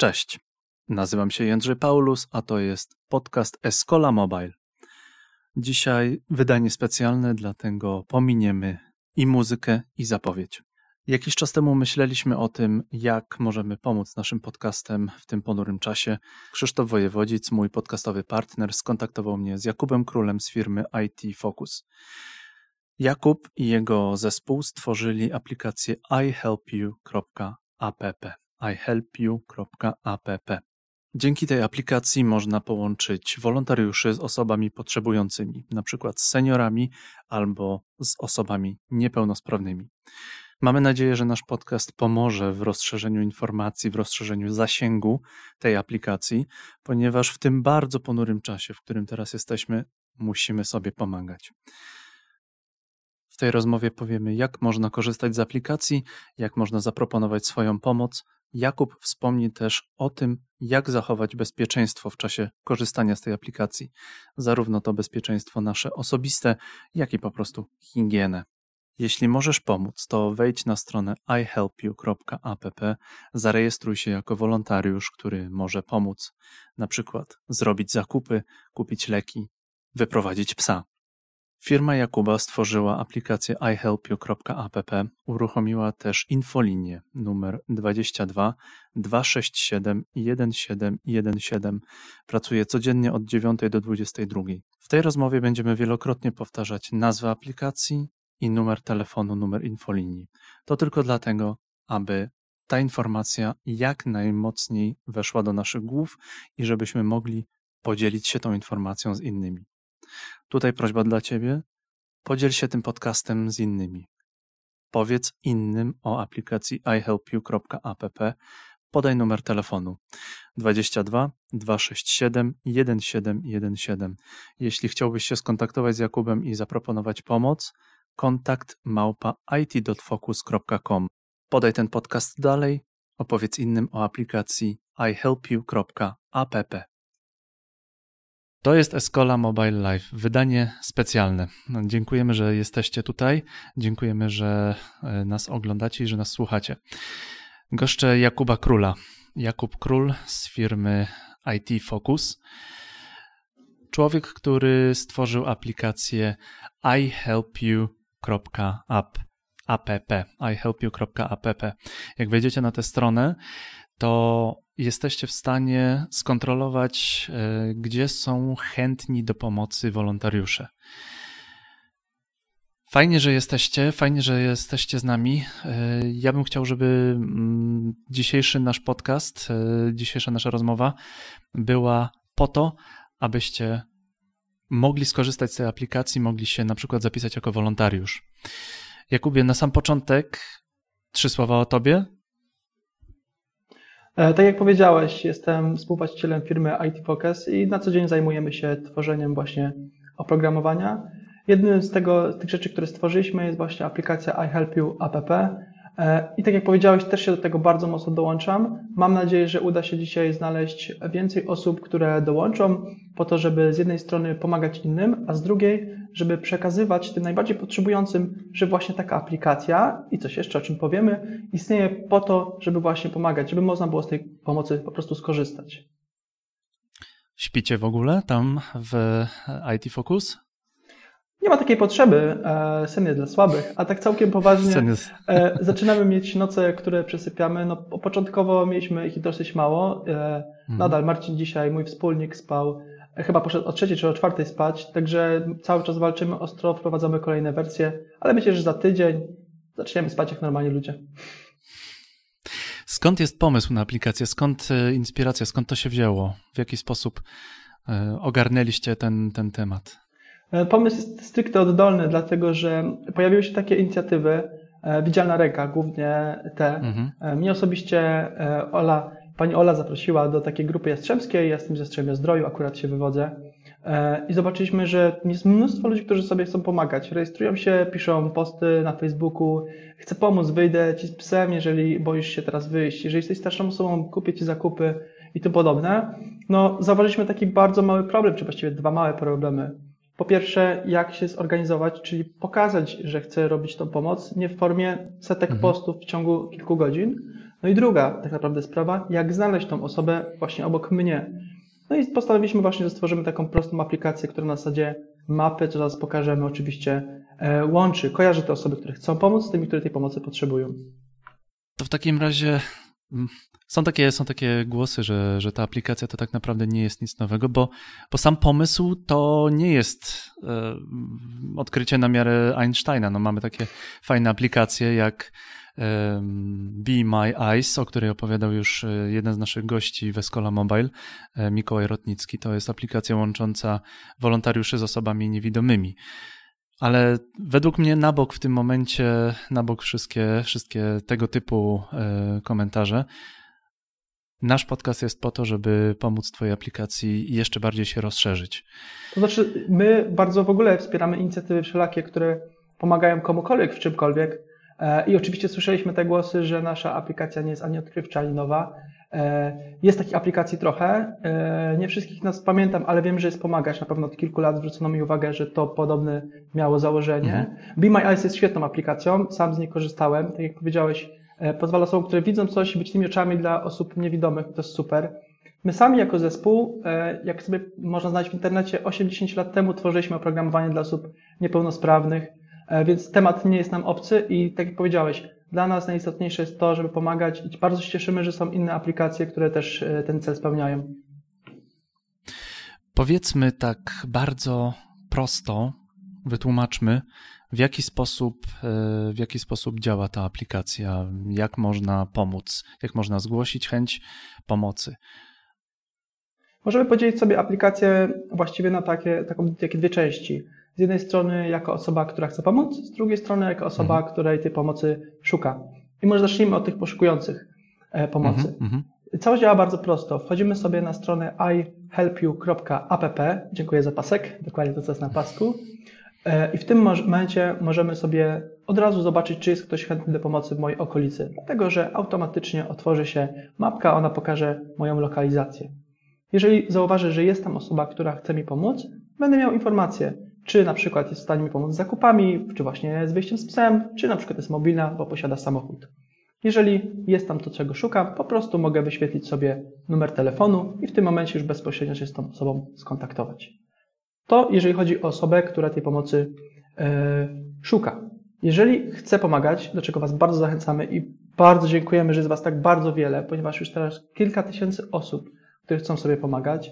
Cześć, nazywam się Jędrzej Paulus, a to jest podcast Escola Mobile. Dzisiaj wydanie specjalne, dlatego pominiemy i muzykę, i zapowiedź. Jakiś czas temu myśleliśmy o tym, jak możemy pomóc naszym podcastem w tym ponurym czasie. Krzysztof Wojewodzic, mój podcastowy partner, skontaktował mnie z Jakubem Królem z firmy IT Focus. Jakub i jego zespół stworzyli aplikację ihelpyou.app ihelpyou.app. Dzięki tej aplikacji można połączyć wolontariuszy z osobami potrzebującymi, np. z seniorami albo z osobami niepełnosprawnymi. Mamy nadzieję, że nasz podcast pomoże w rozszerzeniu informacji, w rozszerzeniu zasięgu tej aplikacji, ponieważ w tym bardzo ponurym czasie, w którym teraz jesteśmy, musimy sobie pomagać. Tej rozmowie powiemy, jak można korzystać z aplikacji, jak można zaproponować swoją pomoc, Jakub wspomni też o tym, jak zachować bezpieczeństwo w czasie korzystania z tej aplikacji, zarówno to bezpieczeństwo nasze osobiste, jak i po prostu higienę. Jeśli możesz pomóc, to wejdź na stronę ihelpyou.app, zarejestruj się jako wolontariusz, który może pomóc, na przykład zrobić zakupy, kupić leki, wyprowadzić psa. Firma Jakuba stworzyła aplikację ihelpyou.app, uruchomiła też infolinię numer 22 267 1717. Pracuje codziennie od 9 do 22. W tej rozmowie będziemy wielokrotnie powtarzać nazwę aplikacji i numer telefonu, numer infolinii. To tylko dlatego, aby ta informacja jak najmocniej weszła do naszych głów i żebyśmy mogli podzielić się tą informacją z innymi. Tutaj prośba dla Ciebie. Podziel się tym podcastem z innymi. Powiedz innym o aplikacji ihelpyou.app. Podaj numer telefonu 22 267 1717. Jeśli chciałbyś się skontaktować z Jakubem i zaproponować pomoc, kontakt małpa it.focus.com. Podaj ten podcast dalej, opowiedz innym o aplikacji ihelpyou.app. To jest Escola Mobile Live, wydanie specjalne. Dziękujemy, że jesteście tutaj. Dziękujemy, że e, nas oglądacie i że nas słuchacie. Goszczę Jakuba Króla. Jakub Król z firmy IT Focus. Człowiek, który stworzył aplikację ihelpyou.app app, ihelpyou.app. Jak wejdziecie na tę stronę, to jesteście w stanie skontrolować, e, gdzie są chętni do pomocy wolontariusze. Fajnie, że jesteście, fajnie, że jesteście z nami. E, ja bym chciał, żeby mm, dzisiejszy nasz podcast, e, dzisiejsza nasza rozmowa była po to, abyście mogli skorzystać z tej aplikacji, mogli się na przykład zapisać jako wolontariusz. Jakubie, na sam początek trzy słowa o tobie, tak jak powiedziałeś, jestem współwłaścicielem firmy IT Focus i na co dzień zajmujemy się tworzeniem właśnie oprogramowania. Jednym z, tego, z tych rzeczy, które stworzyliśmy jest właśnie aplikacja iHelpYou app. E, I tak jak powiedziałeś, też się do tego bardzo mocno dołączam. Mam nadzieję, że uda się dzisiaj znaleźć więcej osób, które dołączą po to, żeby z jednej strony pomagać innym, a z drugiej, żeby przekazywać tym najbardziej potrzebującym, że właśnie taka aplikacja i coś jeszcze, o czym powiemy, istnieje po to, żeby właśnie pomagać, żeby można było z tej pomocy po prostu skorzystać. Śpicie w ogóle tam w IT Focus? Nie ma takiej potrzeby. E, sen jest dla słabych, a tak całkiem poważnie jest... E, zaczynamy mieć noce, które przesypiamy. No, początkowo mieliśmy ich dosyć mało. E, mhm. Nadal Marcin dzisiaj, mój wspólnik, spał chyba poszedł o trzeciej czy o czwartej spać, także cały czas walczymy ostro, wprowadzamy kolejne wersje, ale myślę, że za tydzień zaczniemy spać jak normalni ludzie. Skąd jest pomysł na aplikację? Skąd inspiracja? Skąd to się wzięło? W jaki sposób ogarnęliście ten, ten temat? E, pomysł jest stricte oddolny, dlatego że pojawiły się takie inicjatywy, e, Widzialna Ręka, głównie te. Mhm. E, mnie osobiście Ola, pani Ola zaprosiła do takiej grupy jastrzębskiej, ja jestem z Jastrzębia Zdroju, akurat się wywodzę. I zobaczyliśmy, że jest mnóstwo ludzi, którzy sobie chcą pomagać. Rejestrują się, piszą posty na Facebooku, chcę pomóc, wyjdę ci z psem, jeżeli boisz się teraz wyjść, jeżeli jesteś starszą osobą, kupię ci zakupy i tym podobne. No, zauważyliśmy taki bardzo mały problem, czy właściwie dwa małe problemy. Po pierwsze, jak się zorganizować, czyli pokazać, że chcę robić tą pomoc, nie w formie setek mhm. postów w ciągu kilku godzin, No i druga tak naprawdę sprawa, jak znaleźć tą osobę właśnie obok mnie. No i postanowiliśmy właśnie, że stworzymy taką prostą aplikację, która na zasadzie mapy, co zaraz pokażemy oczywiście, e, łączy, kojarzy te osoby, które chcą pomóc z tymi, które tej pomocy potrzebują. To w takim razie mm, są takie, są takie głosy, że, że ta aplikacja to tak naprawdę nie jest nic nowego, bo, bo sam pomysł to nie jest e, odkrycie na miarę Einsteina. No, mamy takie fajne aplikacje jak e, Be My Eyes, o której opowiadał już e, jeden z naszych gości w Escola Mobile, e, Mikołaj Rotnicki. To jest aplikacja łącząca wolontariuszy z osobami niewidomymi. Ale według mnie na bok w tym momencie, na bok wszystkie, wszystkie tego typu e, komentarze, Nasz podcast jest po to, żeby pomóc Twojej aplikacji jeszcze bardziej się rozszerzyć. To znaczy, my bardzo w ogóle wspieramy inicjatywy wszelakie, które pomagają komukolwiek w czymkolwiek. E, I oczywiście słyszeliśmy te głosy, że nasza aplikacja nie jest ani odkrywcza, ani nowa. E, jest takich aplikacji trochę. E, nie wszystkich nas pamiętam, ale wiem, że jest pomagać. Na pewno od kilku lat zwrócono mi uwagę, że to podobne miało założenie. Mhm. Be My Eyes jest świetną aplikacją. Sam z niej korzystałem. Tak jak powiedziałeś, pozwala osobom, które widzą coś, być tymi oczami dla osób niewidomych. To jest super. My sami jako zespół, e, jak sobie można znaleźć w internecie, 8-10 lat temu tworzyliśmy oprogramowanie dla osób niepełnosprawnych, e, więc temat nie jest nam obcy i tak jak powiedziałeś, dla nas najistotniejsze jest to, żeby pomagać i bardzo się cieszymy, że są inne aplikacje, które też ten cel spełniają. Powiedzmy tak bardzo prosto, wytłumaczmy, w jaki sposób, e, w jaki sposób działa ta aplikacja, jak można pomóc, jak można zgłosić chęć pomocy. Możemy podzielić sobie aplikację właściwie na takie, taką, takie dwie części. Z jednej strony jako osoba, która chce pomóc, z drugiej strony jako osoba, mhm. której tej pomocy szuka. I może zacznijmy od tych poszukujących e, pomocy. Mhm, mhm. Całość działa bardzo prosto. Wchodzimy sobie na stronę ihelpyou.app. Dziękuję za pasek, dokładnie to, co jest na pasku. E, I w tym momencie możemy sobie od razu zobaczyć, czy jest ktoś chętny do pomocy w mojej okolicy, dlatego że automatycznie otworzy się mapka, ona pokaże moją lokalizację. Jeżeli zauważę, że jest tam osoba, która chce mi pomóc, będę miał informację, czy na przykład jest w stanie mi pomóc z zakupami, czy właśnie z wyjściem z psem, czy na przykład jest mobilna, bo posiada samochód. Jeżeli jest tam to, czego szukam, po prostu mogę wyświetlić sobie numer telefonu i w tym momencie już bezpośrednio się z tą osobą skontaktować. To jeżeli chodzi o osobę, która tej pomocy e, szuka. Jeżeli chce pomagać, do czego Was bardzo zachęcamy i bardzo dziękujemy, że jest Was tak bardzo wiele, ponieważ już teraz kilka tysięcy osób, które chcą sobie pomagać.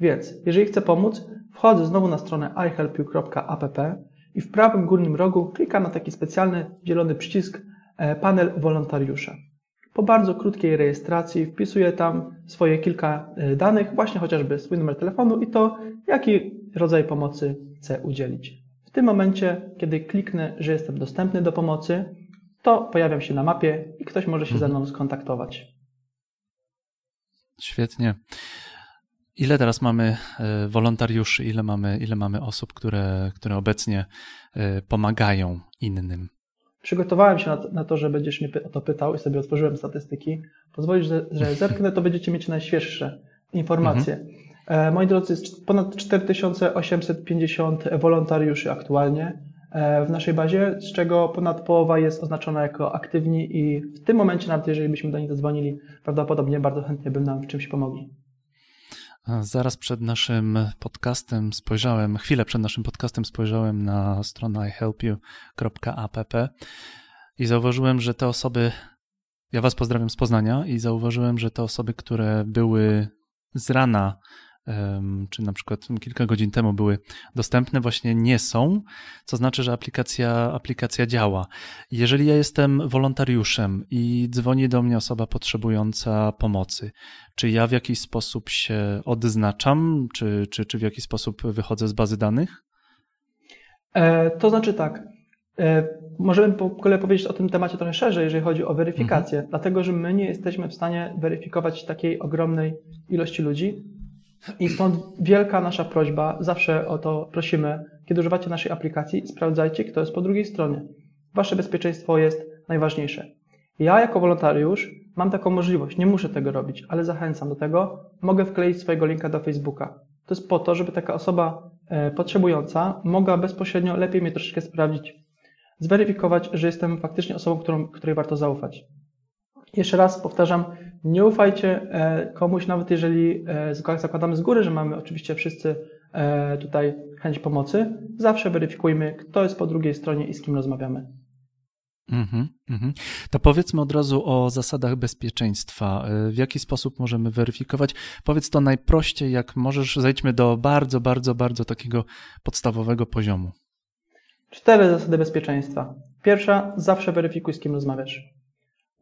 Więc jeżeli chcę pomóc, wchodzę znowu na stronę ihelpyou.app i w prawym górnym rogu klikam na taki specjalny zielony przycisk e, panel wolontariusza. Po bardzo krótkiej rejestracji wpisuję tam swoje kilka e, danych, właśnie chociażby swój numer telefonu i to, jaki rodzaj pomocy chcę udzielić. W tym momencie, kiedy kliknę, że jestem dostępny do pomocy, to pojawiam się na mapie i ktoś może się ze mną skontaktować. Świetnie. Ile teraz mamy e, wolontariuszy, ile mamy, ile mamy osób, które, które obecnie e, pomagają innym? Przygotowałem się na to, że będziesz mnie o to pytał i sobie otworzyłem statystyki. Pozwolisz, że, że zerknę, to będziecie mieć najświeższe informacje. Mhm. E, moi drodzy, jest ponad 4850 wolontariuszy aktualnie e, w naszej bazie, z czego ponad połowa jest oznaczona jako aktywni i w tym momencie, nawet jeżeli byśmy do nich zadzwonili, prawdopodobnie bardzo chętnie by nam w czymś pomogli. Zaraz przed naszym podcastem spojrzałem, chwilę przed naszym podcastem spojrzałem na stronę ihelpyou.app i zauważyłem, że te osoby, ja Was pozdrawiam z Poznania i zauważyłem, że te osoby, które były z rana czy na przykład kilka godzin temu były dostępne, właśnie nie są, co znaczy, że aplikacja, aplikacja działa. Jeżeli ja jestem wolontariuszem i dzwoni do mnie osoba potrzebująca pomocy, czy ja w jakiś sposób się odznaczam, czy, czy, czy w jakiś sposób wychodzę z bazy danych? E, to znaczy tak. E, możemy w ogóle powiedzieć o tym temacie trochę szerzej, jeżeli chodzi o weryfikację, mhm. dlatego że my nie jesteśmy w stanie weryfikować takiej ogromnej ilości ludzi, i stąd wielka nasza prośba, zawsze o to prosimy, kiedy używacie naszej aplikacji, sprawdzajcie, kto jest po drugiej stronie. Wasze bezpieczeństwo jest najważniejsze. Ja jako wolontariusz mam taką możliwość, nie muszę tego robić, ale zachęcam do tego, mogę wkleić swojego linka do Facebooka. To jest po to, żeby taka osoba e, potrzebująca mogła bezpośrednio lepiej mnie troszeczkę sprawdzić, zweryfikować, że jestem faktycznie osobą, której warto zaufać. Jeszcze raz powtarzam, nie ufajcie komuś, nawet jeżeli zakładamy z góry, że mamy oczywiście wszyscy tutaj chęć pomocy. Zawsze weryfikujmy, kto jest po drugiej stronie i z kim rozmawiamy. Mm-hmm, mm-hmm. To powiedzmy od razu o zasadach bezpieczeństwa. W jaki sposób możemy weryfikować? Powiedz to najprościej, jak możesz. Zejdźmy do bardzo, bardzo, bardzo takiego podstawowego poziomu. Cztery zasady bezpieczeństwa. Pierwsza, zawsze weryfikuj, z kim rozmawiasz.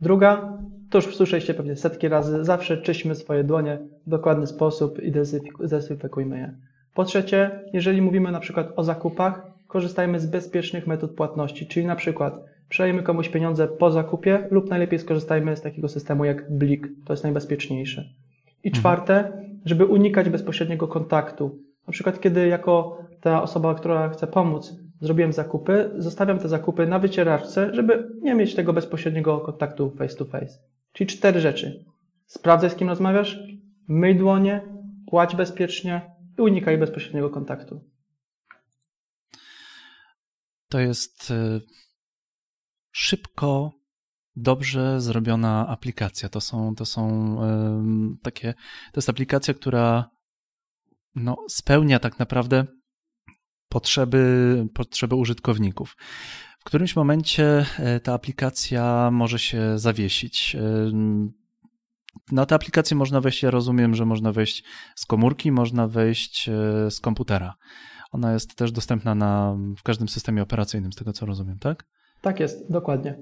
Druga, to już słyszeliście pewnie setki razy, zawsze czyśmy swoje dłonie w dokładny sposób i dezynfekujmy je. Po trzecie, jeżeli mówimy na przykład o zakupach, korzystajmy z bezpiecznych metod płatności, czyli na przykład przelejemy komuś pieniądze po zakupie lub najlepiej skorzystajmy z takiego systemu jak Blik, to jest najbezpieczniejsze. I mhm. czwarte, żeby unikać bezpośredniego kontaktu. Na przykład, kiedy jako ta osoba, która chce pomóc, zrobiłem zakupy, zostawiam te zakupy na wycieraczce, żeby nie mieć tego bezpośredniego kontaktu face to face. Czyli cztery rzeczy. Sprawdzaj, z kim rozmawiasz, myj dłonie, płać bezpiecznie i unikaj bezpośredniego kontaktu. To jest y, szybko, dobrze zrobiona aplikacja. To są, to są takie, to jest aplikacja, która no, spełnia tak naprawdę potrzeby, potrzeby użytkowników. W którymś momencie e, ta aplikacja może się zawiesić. Na tę aplikację można wejść, ja rozumiem, że można wejść z komórki, można wejść e, z komputera. Ona jest też dostępna na, w każdym systemie operacyjnym, z tego co rozumiem, tak? Tak jest, dokładnie.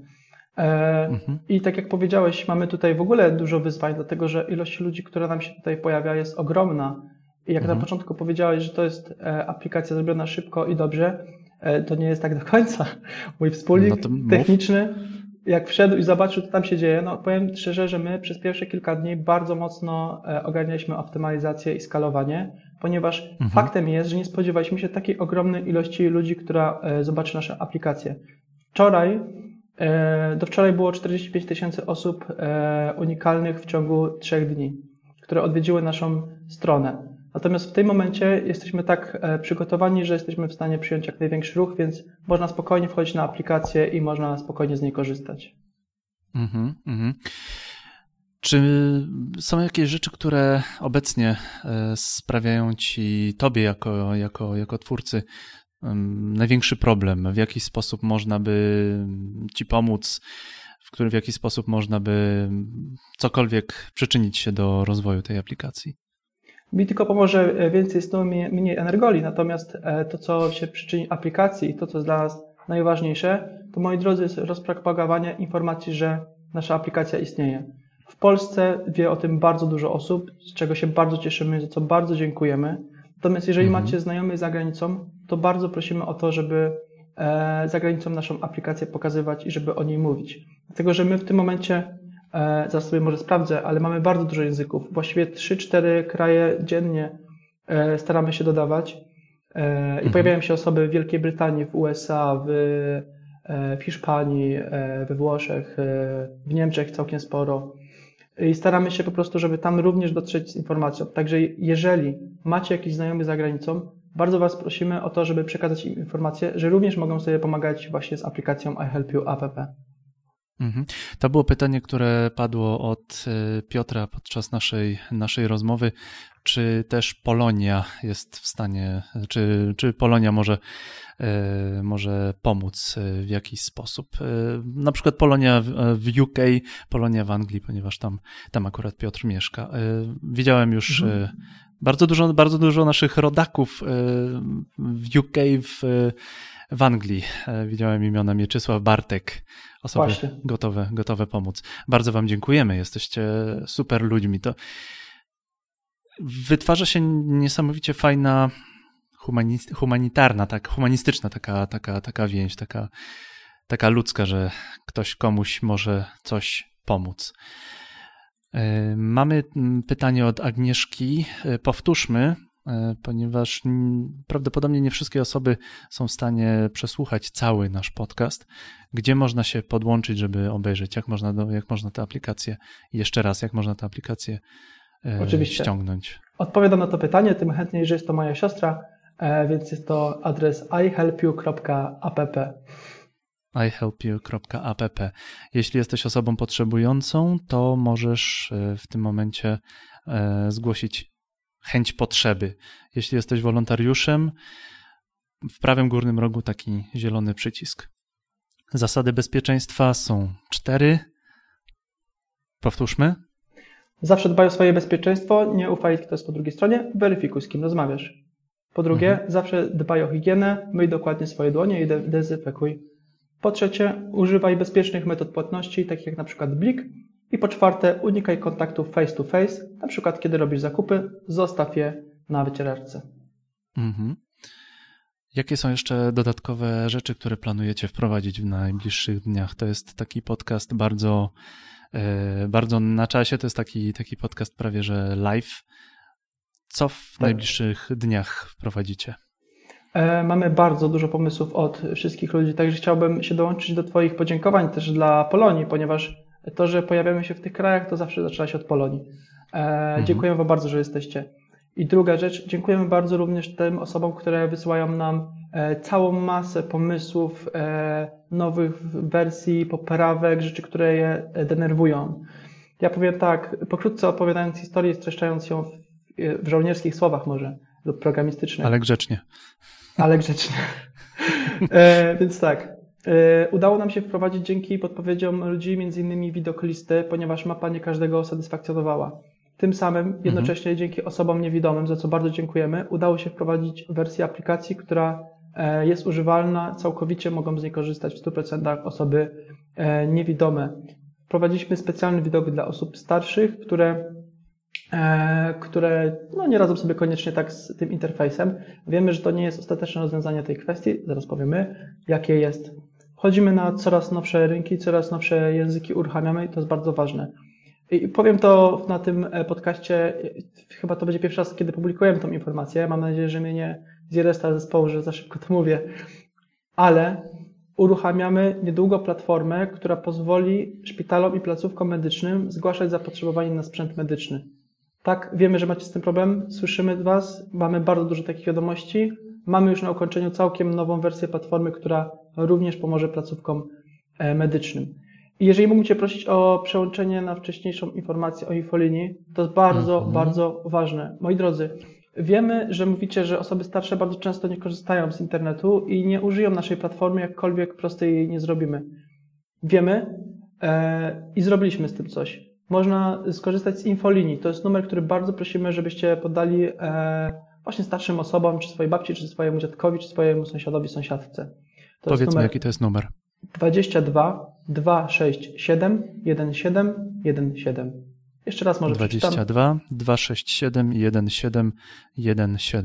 E, mhm. I tak jak powiedziałeś, mamy tutaj w ogóle dużo wyzwań, dlatego że ilość ludzi, która nam się tutaj pojawia, jest ogromna. I jak mhm. na początku powiedziałeś, że to jest e, aplikacja zrobiona szybko i dobrze, e, to nie jest tak do końca. Mój wspólnik no techniczny, jak wszedł i zobaczył, co tam się dzieje, no powiem szczerze, że my przez pierwsze kilka dni bardzo mocno ogarnialiśmy optymalizację i skalowanie, ponieważ mhm. faktem jest, że nie spodziewaliśmy się takiej ogromnej ilości ludzi, która zobaczy nasze aplikacje. Wczoraj, e, do wczoraj było 45 tysięcy osób e, unikalnych w ciągu trzech dni, które odwiedziły naszą stronę. Natomiast w tym momencie jesteśmy tak e, przygotowani, że jesteśmy w stanie przyjąć jak największy ruch, więc można spokojnie wchodzić na aplikację i można spokojnie z niej korzystać. Mhm, mhm. Czy są jakieś rzeczy, które obecnie sprawiają ci, tobie jako, jako, jako twórcy, największy problem? W jaki sposób można by ci pomóc? W, który, w jaki sposób można by cokolwiek przyczynić się do rozwoju tej aplikacji? Mi tylko pomoże e, więcej snu, mniej energoli, natomiast e, to, co się przyczyni aplikacji i to, co jest dla nas najważniejsze, to moi drodzy, jest rozpropagowanie informacji, że nasza aplikacja istnieje. W Polsce wie o tym bardzo dużo osób, z czego się bardzo cieszymy, za co bardzo dziękujemy. Natomiast jeżeli mhm. macie znajomych za granicą, to bardzo prosimy o to, żeby e, za granicą naszą aplikację pokazywać i żeby o niej mówić. Dlatego, że my w tym momencie, zaraz sobie może sprawdzę, ale mamy bardzo dużo języków. Właściwie 3-4 kraje dziennie e, staramy się dodawać. I mhm. pojawiają się osoby w Wielkiej Brytanii, w USA, w, w Hiszpanii, we Włoszech, w Niemczech całkiem sporo i staramy się po prostu, żeby tam również dotrzeć z informacją. Także jeżeli macie jakiś znajomy za granicą, bardzo Was prosimy o to, żeby przekazać im informację, że również mogą sobie pomagać właśnie z aplikacją I Help You app. Mhm. To było pytanie, które padło od e, Piotra podczas naszej, naszej rozmowy. Czy też Polonia jest w stanie, czy, czy Polonia może, e, może pomóc e, w jakiś sposób? Na przykład Polonia w UK, Polonia w Anglii, ponieważ tam, tam akurat Piotr mieszka. Widziałem już mhm. bardzo, dużo, bardzo dużo naszych rodaków w UK, w w Anglii e, widziałem imiona Mieczysław Bartek, osoby gotowe, gotowe pomóc. Bardzo Wam dziękujemy, jesteście super ludźmi. To wytwarza się niesamowicie fajna, humanitarna, tak, humanistyczna taka, taka, taka więź, taka, taka ludzka, że ktoś komuś może coś pomóc. E, mamy pytanie od Agnieszki. E, powtórzmy, ponieważ prawdopodobnie nie wszystkie osoby są w stanie przesłuchać cały nasz podcast. Gdzie można się podłączyć, żeby obejrzeć, jak można, jak można tę aplikację, jeszcze raz, jak można tę aplikację e, Oczywiście. ściągnąć? Odpowiadam na to pytanie, tym chętniej, że jest to moja siostra, e, więc jest to adres ihelpyou.app. ihelpyou.app. Jeśli jesteś osobą potrzebującą, to możesz e, w tym momencie e, zgłosić chęć potrzeby. Jeśli jesteś wolontariuszem, w prawym górnym rogu taki zielony przycisk. Zasady bezpieczeństwa są cztery. Powtórzmy. Zawsze dbaj o swoje bezpieczeństwo, nie ufaj, kto jest po drugiej stronie, weryfikuj, z kim rozmawiasz. Po drugie, mhm. zawsze dbaj o higienę, myj dokładnie swoje dłonie i de dezynfekuj. Po trzecie, używaj bezpiecznych metod płatności, takich jak na przykład Blik. I po czwarte, unikaj kontaktów face to face, na przykład kiedy robisz zakupy, zostaw je na wycieraczce. Mhm. Jakie są jeszcze dodatkowe rzeczy, które planujecie wprowadzić w najbliższych dniach? To jest taki podcast bardzo, e, bardzo na czasie, to jest taki, taki podcast prawie że live. Co w tak. najbliższych dniach wprowadzicie? E, mamy bardzo dużo pomysłów od wszystkich ludzi, także chciałbym się dołączyć do Twoich podziękowań też dla Polonii, ponieważ to, że pojawiamy się w tych krajach, to zawsze zaczyna się od Polonii. E, mhm. Dziękujemy Wam bardzo, że jesteście. I druga rzecz, dziękujemy bardzo również tym osobom, które wysyłają nam e, całą masę pomysłów, nowych wersji, poprawek, rzeczy, które je denerwują. Ja powiem tak, pokrótce opowiadając historię, streszczając ją w, w żołnierskich słowach może lub programistycznych. Ale grzecznie ale grzecznie. E, więc tak. E, udało nam się wprowadzić dzięki podpowiedziom ludzi, między innymi widokolisty, ponieważ mapa nie każdego satysfakcjonowała. Tym samym, mhm. jednocześnie mhm. dzięki osobom niewidomym, za co bardzo dziękujemy, udało się wprowadzić wersję aplikacji, która e, jest używalna, całkowicie mogą z niej korzystać w 100% osoby e, niewidome. Wprowadziliśmy specjalny widok dla osób starszych, które które no, nie radzą sobie koniecznie tak z tym interfejsem. Wiemy, że to nie jest ostateczne rozwiązanie tej kwestii, zaraz powiemy, jakie jest. Wchodzimy na coraz nowsze rynki, coraz nowsze języki uruchamiamy i to jest bardzo ważne. I powiem to na tym e, podcaście, chyba to będzie pierwszy raz, kiedy publikujemy tą informację. Mam nadzieję, że mnie nie zje zespołu, że za szybko to mówię. Ale uruchamiamy niedługo platformę, która pozwoli szpitalom i placówkom medycznym zgłaszać zapotrzebowanie na sprzęt medyczny. Tak, wiemy, że macie z tym problem, słyszymy Was, mamy bardzo dużo takich wiadomości. Mamy już na ukończeniu całkiem nową wersję platformy, która również pomoże placówkom e, medycznym. I jeżeli mógłbym Cię prosić o przełączenie na wcześniejszą informację o infolinii, to jest bardzo, mhm. bardzo ważne. Moi drodzy, wiemy, że mówicie, że osoby starsze bardzo często nie korzystają z internetu i nie użyją naszej platformy, jakkolwiek prostej jej nie zrobimy. Wiemy e, i zrobiliśmy z tym coś można skorzystać z infolinii. To jest numer, który bardzo prosimy, żebyście podali e, właśnie starszym osobom, czy swojej babci, czy swojemu dziadkowi, czy swojemu sąsiadowi, sąsiadce. To Powiedzmy, jaki to jest numer. 22 267 1717. Jeszcze raz może 22 przeczytam. 267 1717.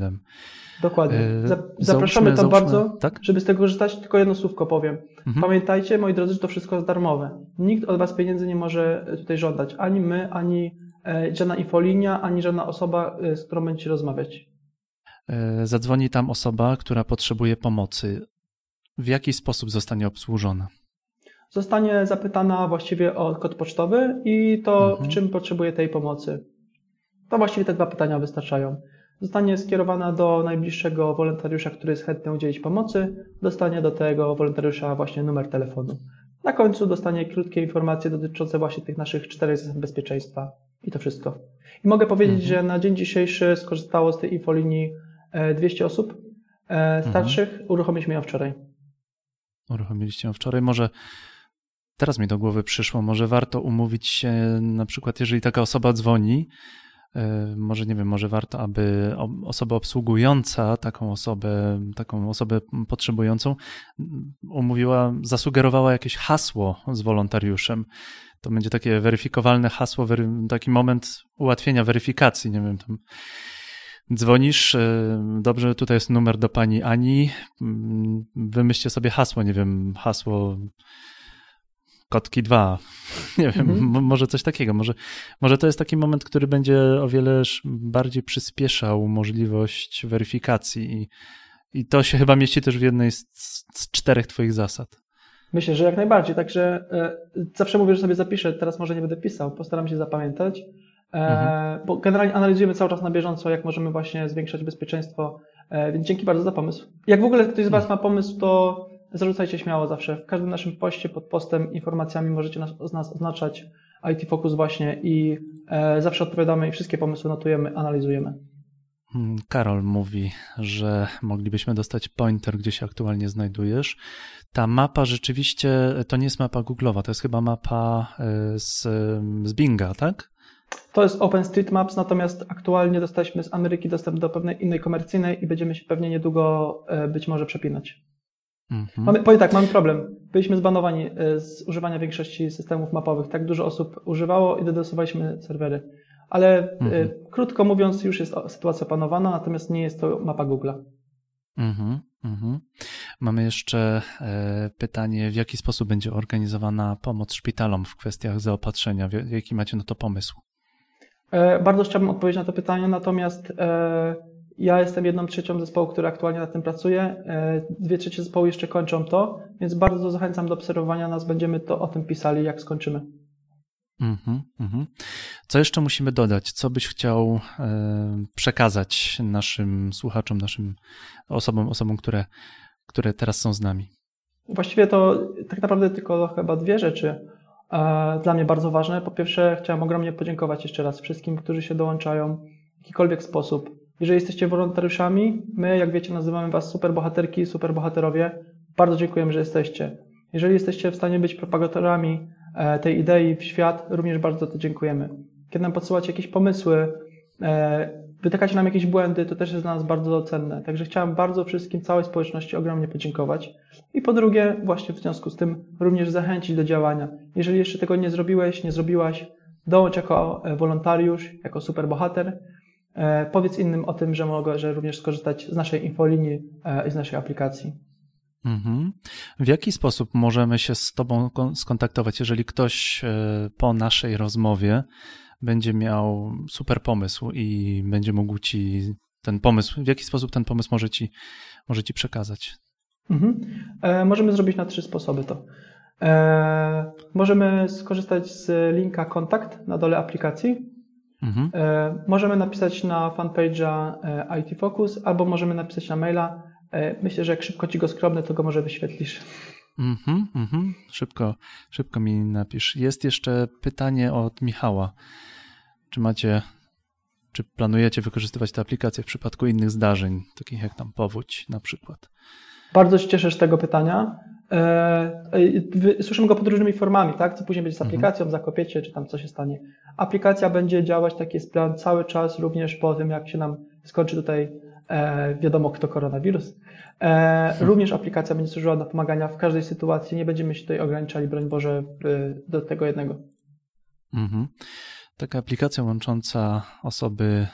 Dokładnie. E, zapraszamy tam załóżmy, bardzo, tak? żeby z tego korzystać. Tylko jedno słówko powiem. Mhm. Pamiętajcie, moi drodzy, że to wszystko jest darmowe. Nikt od Was pieniędzy nie może tutaj żądać. Ani my, ani e, żadna infolinia, ani żadna osoba, e, z którą będziecie rozmawiać. Zadzwoni tam osoba, która potrzebuje pomocy. W jaki sposób zostanie obsłużona? Zostanie zapytana właściwie o kod pocztowy i to, mhm. w czym potrzebuje tej pomocy. To właściwie te dwa pytania wystarczają zostanie skierowana do najbliższego wolontariusza, który jest chętny udzielić pomocy, dostanie do tego wolontariusza właśnie numer telefonu. Na końcu dostanie krótkie informacje dotyczące właśnie tych naszych czterech zasad bezpieczeństwa i to wszystko. I mogę powiedzieć, mhm. że na dzień dzisiejszy skorzystało z tej infolinii 200 e, osób e, mhm. starszych. Mhm. Uruchomiliśmy ją wczoraj. Uruchomiliście ją wczoraj. Może teraz mi do głowy przyszło, może warto umówić się, na przykład, jeżeli taka osoba dzwoni, E, może nie wiem, może warto, aby osoba obsługująca taką osobę, taką osobę potrzebującą umówiła, zasugerowała jakieś hasło z wolontariuszem. To będzie takie weryfikowalne hasło, taki moment ułatwienia weryfikacji, nie wiem, tam dzwonisz, e, dobrze, tutaj jest numer do pani Ani, wymyślcie sobie hasło, nie wiem, hasło Kotki 2. Nie wiem, mhm. może coś takiego. Może, może to jest taki moment, który będzie o wiele bardziej przyspieszał możliwość weryfikacji i, i to się chyba mieści też w jednej z, z czterech twoich zasad. Myślę, że jak najbardziej. Także e, zawsze mówię, że sobie zapiszę, teraz może nie będę pisał, postaram się zapamiętać. E, mhm. Bo generalnie analizujemy cały czas na bieżąco, jak możemy właśnie zwiększać bezpieczeństwo, e, więc dzięki bardzo za pomysł. Jak w ogóle ktoś z Was ma pomysł, to zarzucajcie śmiało zawsze. W każdym naszym poście pod postem informacjami możecie nas, nas oznaczać IT Focus właśnie i e, zawsze odpowiadamy i wszystkie pomysły notujemy, analizujemy. Hmm, Karol mówi, że moglibyśmy dostać pointer, gdzie się aktualnie znajdujesz. Ta mapa rzeczywiście to nie jest mapa Google'owa, to jest chyba mapa e, z, z Binga, tak? To jest OpenStreetMaps, natomiast aktualnie dostaliśmy z Ameryki dostęp do pewnej innej komercyjnej i będziemy się pewnie niedługo e, być może przepinać. Mhm. Mamy, powiem tak, mamy problem. Byliśmy zbanowani e, z używania większości systemów mapowych. Tak dużo osób używało i dodosowaliśmy serwery. Ale e, mhm. krótko mówiąc, już jest sytuacja panowana, natomiast nie jest to mapa Google'a. Mhm, mhm. Mamy jeszcze pytanie, w jaki sposób będzie organizowana pomoc szpitalom w kwestiach zaopatrzenia? Jaki macie na to pomysł? E, bardzo chciałbym odpowiedzieć na to pytanie, natomiast e, ja jestem jedną trzecią zespołu, który aktualnie nad tym pracuje. E, dwie trzecie zespołu jeszcze kończą to, więc bardzo zachęcam do obserwowania nas. Będziemy to o tym pisali, jak skończymy. Mm-hmm, mm-hmm. Co jeszcze musimy dodać? Co byś chciał przekazać naszym słuchaczom, naszym osobom, osobom, które, które teraz są z nami? Właściwie to tak naprawdę tylko chyba dwie rzeczy dla mnie bardzo ważne. Po pierwsze, chciałem ogromnie podziękować jeszcze raz wszystkim, którzy się dołączają w jakikolwiek sposób. Jeżeli jesteście wolontariuszami, my, jak wiecie, nazywamy Was superbohaterki, superbohaterowie. Bardzo dziękujemy, że jesteście. Jeżeli jesteście w stanie być propagatorami e, tej idei w świat, również bardzo to dziękujemy. Kiedy nam podsyłacie jakieś pomysły, wytykacie nam jakieś błędy, to też jest dla nas bardzo cenne. Także chciałem bardzo wszystkim, całej społeczności ogromnie podziękować. I po drugie, właśnie w związku z tym również zachęcić do działania. Jeżeli jeszcze tego nie zrobiłeś, nie zrobiłaś, dołącz jako e, wolontariusz, jako superbohater. E, powiedz innym o tym, że mogę że również skorzystać z naszej infolinii e, i z naszej aplikacji. Mhm. W jaki sposób możemy się z Tobą skontaktować, jeżeli ktoś po naszej rozmowie będzie miał super pomysł i będzie mógł Ci ten pomysł, w jaki sposób ten pomysł może Ci, może ci przekazać? Mhm. E, możemy zrobić na trzy sposoby to. E, możemy skorzystać z linka kontakt na dole aplikacji. Mhm. E, możemy napisać na fanpage'a e, IT Focus albo możemy napisać na maila. E, myślę, że jak szybko ci go skrobnę, to go może wyświetlisz. Mhm, mhm. Szybko, szybko mi napisz. Jest jeszcze pytanie od Michała. Czy macie, czy planujecie wykorzystywać tę aplikację w przypadku innych zdarzeń, takich jak tam powódź na przykład? Bardzo się cieszę z tego pytania. E, e, słyszymy go pod różnymi formami, tak? Co później będzie z mhm. aplikacją, zakopiecie, czy tam co się stanie. Aplikacja będzie działać, taki jest plan, cały czas, również po tym, jak się nam skończy tutaj e, wiadomo kto koronawirus. Hmm. Również aplikacja będzie służyła do pomagania w każdej sytuacji. Nie będziemy się tutaj ograniczali, broń Boże, do tego jednego. Mhm. Taka aplikacja łącząca osoby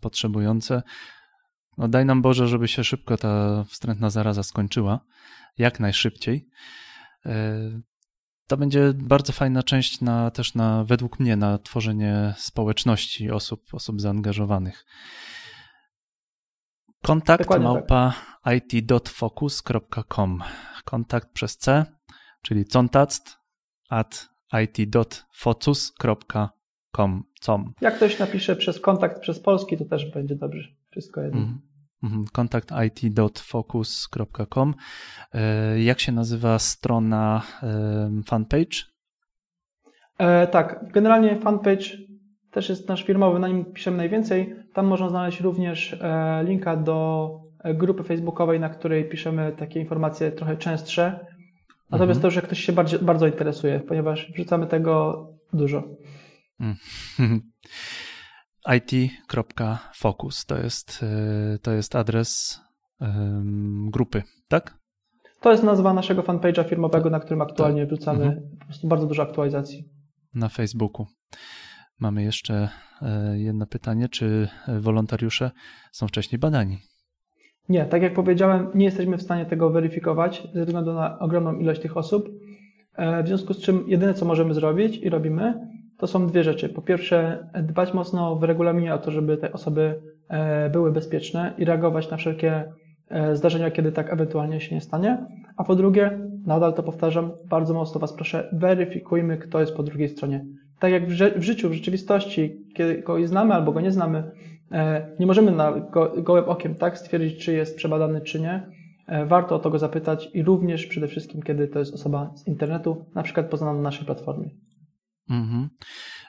potrzebujące no daj nam Boże, żeby się szybko ta wstrętna zaraza skończyła, jak najszybciej. E, to będzie bardzo fajna część na, też na, według mnie, na tworzenie społeczności osób, osób zaangażowanych. Kontakt Dokładnie tak. małpa tak. it.focus.com. Kontakt przez C, czyli contact at it.focus.com. Jak ktoś napisze przez kontakt przez polski, to też będzie dobrze. Wszystko jedno. Mm -hmm. Kontakt it.focus.com. E, jak się nazywa strona fanpage? E, tak, generalnie fanpage też jest nasz firmowy, na nim piszemy najwięcej. Tam można znaleźć również e, linka do grupy facebookowej, na której piszemy takie informacje trochę częstsze. Natomiast mhm. to, że ktoś się bardzo, bardzo interesuje, ponieważ wrzucamy tego dużo. It.focus to jest, e, to jest adres grupy, tak? To jest nazwa naszego fanpage'a firmowego, na którym aktualnie wrzucamy mhm. po prostu bardzo dużo aktualizacji. Na Facebooku. Mamy jeszcze e, jedno pytanie, czy wolontariusze są wcześniej badani? Nie, tak jak powiedziałem, nie jesteśmy w stanie tego weryfikować ze względu na ogromną ilość tych osób. E, w związku z czym jedyne, co możemy zrobić i robimy, to są dwie rzeczy. Po pierwsze, dbać mocno w regulaminie o to, żeby te osoby e, były bezpieczne i reagować na wszelkie e, zdarzenia, kiedy tak ewentualnie się nie stanie. A po drugie, nadal to powtarzam, bardzo mocno Was proszę, weryfikujmy, kto jest po drugiej stronie. Tak jak w, życiu, w rzeczywistości, kiedy kogoś znamy albo go nie znamy, e, nie możemy na go, gołym okiem tak stwierdzić, czy jest przebadany, czy nie. warto o to go zapytać i również przede wszystkim, kiedy to jest osoba z internetu, na przykład poznana na naszej platformie. Mhm.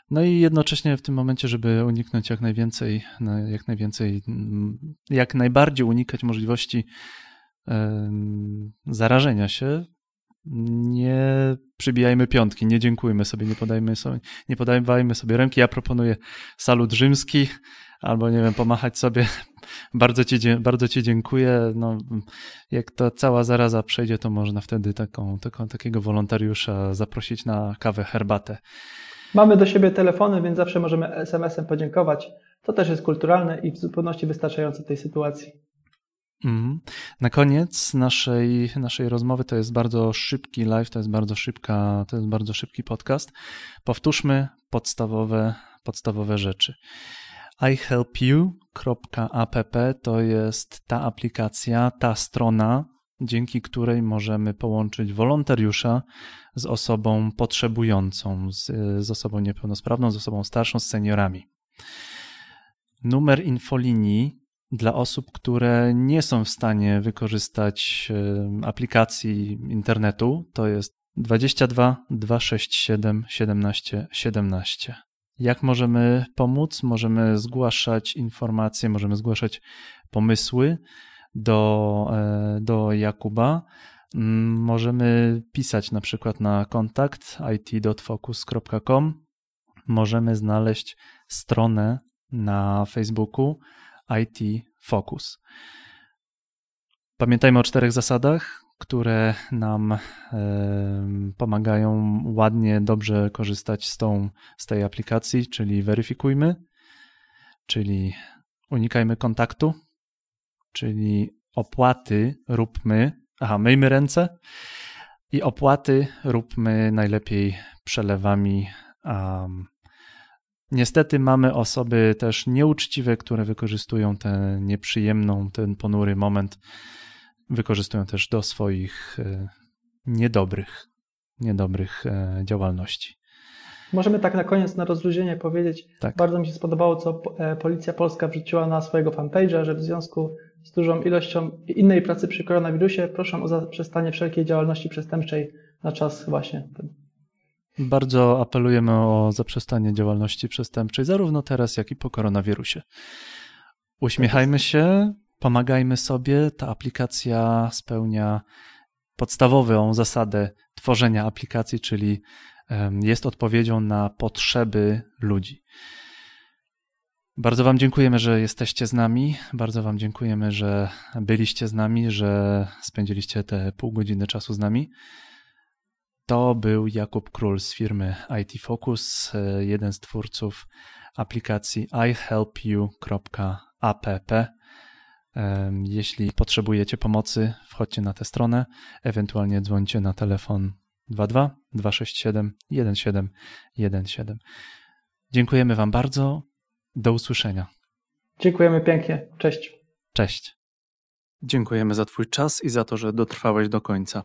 No i jednocześnie w tym momencie, żeby uniknąć jak najwięcej, jak najwięcej, mm, jak najbardziej unikać możliwości zarażenia się, nie przybijajmy piątki, nie dziękujmy sobie, nie podajmy sobie, nie podawajmy sobie ręki. Ja proponuję salut rzymski, albo nie wiem, pomachać sobie. Bardzo ci, bardzo ci dziękuję. No, jak ta cała zaraza przejdzie, to można wtedy taką, taką, takiego wolontariusza zaprosić na kawę, herbatę. Mamy do siebie telefony, więc zawsze możemy SMS-em podziękować. To też jest kulturalne i w zupełności wystarczające tej sytuacji. Mm. Na koniec naszej, naszej rozmowy to jest bardzo szybki live, to jest bardzo szybka, to jest bardzo szybki podcast. Powtórzmy podstawowe, podstawowe rzeczy. ihelpyou.app to jest ta aplikacja, ta strona, dzięki której możemy połączyć wolontariusza z osobą potrzebującą, z, z osobą niepełnosprawną, z osobą starszą, z seniorami. Numer infolinii dla osób, które nie są w stanie wykorzystać aplikacji internetu, to jest 22 267 17 17. Jak możemy pomóc? Możemy zgłaszać informacje, możemy zgłaszać pomysły do, e, do Jakuba. Mm, możemy pisać na przykład na kontakt it.focus.com. Możemy znaleźć stronę na Facebooku IT Focus. Pamiętajmy o czterech zasadach, które nam pomagają ładnie, dobrze korzystać z, tą, z tej aplikacji, czyli weryfikujmy, czyli unikajmy kontaktu, czyli opłaty róbmy, aha, myjmy ręce i opłaty róbmy najlepiej przelewami um, Niestety mamy osoby też nieuczciwe, które wykorzystują ten nieprzyjemną, ten ponury moment, wykorzystują też do swoich e, niedobrych, niedobrych e, działalności. Możemy tak na koniec, na rozluźnienie powiedzieć, tak. bardzo mi się spodobało, co e, Policja Polska wrzuciła na swojego fanpage'a, że w związku z dużą ilością innej pracy przy koronawirusie proszę o zaprzestanie wszelkiej działalności przestępczej na czas właśnie bardzo apelujemy o zaprzestanie działalności przestępczej, zarówno teraz, jak i po koronawirusie. Uśmiechajmy się, pomagajmy sobie. Ta aplikacja spełnia podstawową zasadę tworzenia aplikacji, czyli jest odpowiedzią na potrzeby ludzi. Bardzo Wam dziękujemy, że jesteście z nami. Bardzo Wam dziękujemy, że byliście z nami, że spędziliście te pół godziny czasu z nami. To był Jakub Król z firmy IT Focus, jeden z twórców aplikacji ihelpyou.app. Jeśli potrzebujecie pomocy, wchodźcie na tę stronę, ewentualnie dzwońcie na telefon 22 267 1717. Dziękujemy Wam bardzo. Do usłyszenia. Dziękujemy pięknie. Cześć. Cześć. Dziękujemy za Twój czas i za to, że dotrwałeś do końca.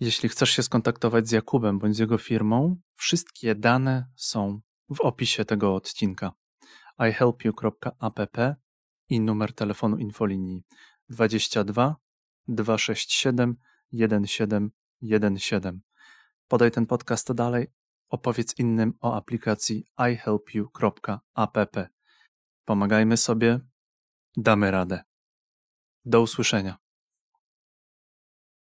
Jeśli chcesz się skontaktować z Jakubem bądź z jego firmą, wszystkie dane są w opisie tego odcinka. ihelpyou.app i numer telefonu infolinii 22 267 1717. Podaj ten podcast dalej, opowiedz innym o aplikacji ihelpyou.app. Pomagajmy sobie, damy radę. Do usłyszenia.